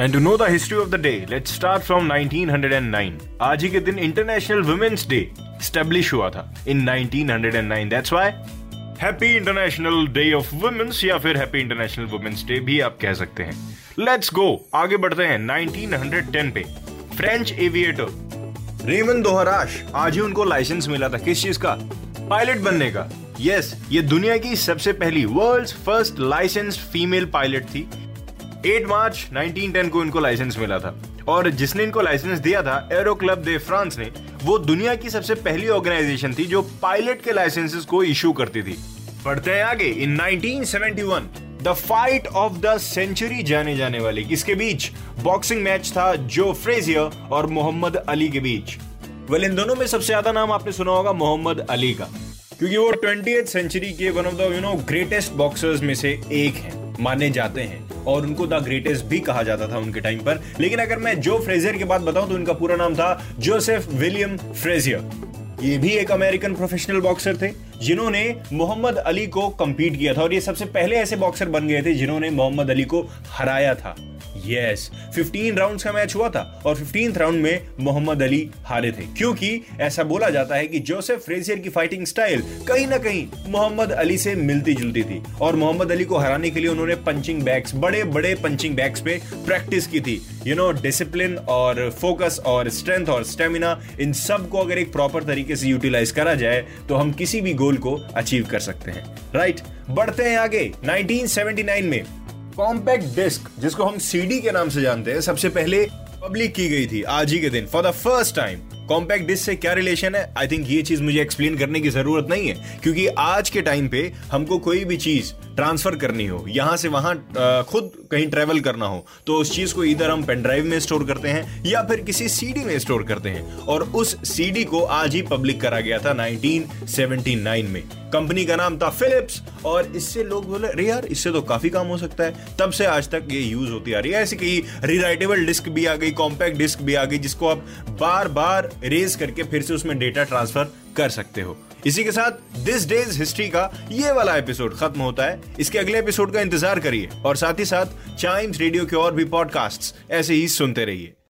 And to know the history of the day, let's start from 1909. आज ही के दिन इंटरनेशनल वुमेन्स डे स्टेब्लिश हुआ था in 1909. That's why happy international day of womens या फिर हैप्पी इंटरनेशनल वुमेन्स डे भी आप कह सकते हैं। लेट्स गो आगे बढ़ते हैं 1910 पे। फ्रेंच एविएटर रेमन दोहराश आज ही उनको लाइसेंस मिला था। किस चीज़ का? पायलट बनने का। यस yes, ये दुनिया की सबसे पहली world's first license female pilot थी। 8 मार्च 1910 को इनको लाइसेंस मिला था। और जिसने इनको लाइसेंस दिया था एरो क्लब दे फ्रांस ने, वो दुनिया की सबसे पहली ऑर्गेनाइजेशन थी जो पायलट के लाइसेंसेस को इशू करती थी। पढ़ते हैं आगे। In 1971 the fight of the century जाने जाने वाली। किसके बीच? बॉक्सिंग मैच था जो फ्रेजियर और मोहम्मद अली के बीच। वेल इन दोनों में सबसे ज़्यादा नाम आपने सुना होगा मोहम्मद अली का। क्योंकि वो ट्वेंटी सेंचुरी के one of the you know greatest boxers में से एक हैं। माने जाते हैं और उनको द ग्रेटेस्ट भी कहा जाता था उनके टाइम पर। लेकिन अगर मैं जो फ्रेजियर की बात बताऊँ तो उनका पूरा नाम था जोसेफ विलियम फ्रेजियर। ये भी एक अमेरिकन प्रोफेशनल बॉक्सर थे, जिन्होंने मोहम्मद अली को कम्पीट किया था। और ये सबसे पहले ऐसे बॉक्सर बन गए थे जिन्होंने मोहम्मद अली को हराया था। यस yes, 15 राउंड्स का मैच हुआ था और 15th राउंड में मोहम्मद अली हारे थे क्योंकि ऐसा बोला जाता है कि जोसेफ फ्रेजियर की फाइटिंग स्टाइल कहीं ना कहीं मोहम्मद अली से मिलती जुलती थी और मोहम्मद अली को हराने के लिए उन्होंने पंचिंग बैग्स बड़े बड़े पंचिंग बैग्स पे प्रैक्टिस की थी। यू नो डिसिप्लिन और फोकस और स्ट्रेंथ और स्टेमिना इन सबको अगर एक प्रॉपर तरीके से यूटिलाइज करा जाए तो हम किसी भी गोल को अचीव कर सकते हैं। Right right? बढ़ते हैं आगे 1979 में। कॉम्पैक्ट डिस्क जिसको हम सीडी के नाम से जानते हैं, सबसे पहले पब्लिक की गई थी आज ही के दिन for the first time compact disc से क्या रिलेशन है? आई थिंक ये चीज़ मुझे एक्सप्लेन करने की ज़रूरत नहीं है, क्योंकि आज के टाइम पे हमको कोई भी चीज़ ट्रांसफ़र करनी हो, यहाँ से वहाँ खुद कहीं ट्रेवल करना हो तो उस चीज़ को इधर हम पेन ड्राइव में स्टोर करते हैं, या फिर किसी सीडी में स्टोर करते हैं, और उस सीडी को आज ही पब्लिक करा गया था 1979 में। कंपनी का नाम था फिलिप्स, और इससे लोग बोले, अरे यार, इससे तो काफ़ी काम हो सकता है। तब से आज तक ये यूज़ होती आ रही है। ऐसे कई रिराइटेबल डिस्क भी आ गई कॉम्पैक्ट डिस्क भी आ गई, जिसको आप बार बार रेज करके फिर से उसमें डेटा ट्रांसफ़र कर सकते हो। इसी के साथ दिस डेज़ हिस्ट्री का ये वाला एपिसोड खत्म होता है। इसके अगले एपिसोड का इंतज़ार करिए, और साथ ही साथ चाइम्स रेडियो के और भी पॉडकास्ट ऐसे ही सुनते रहिए।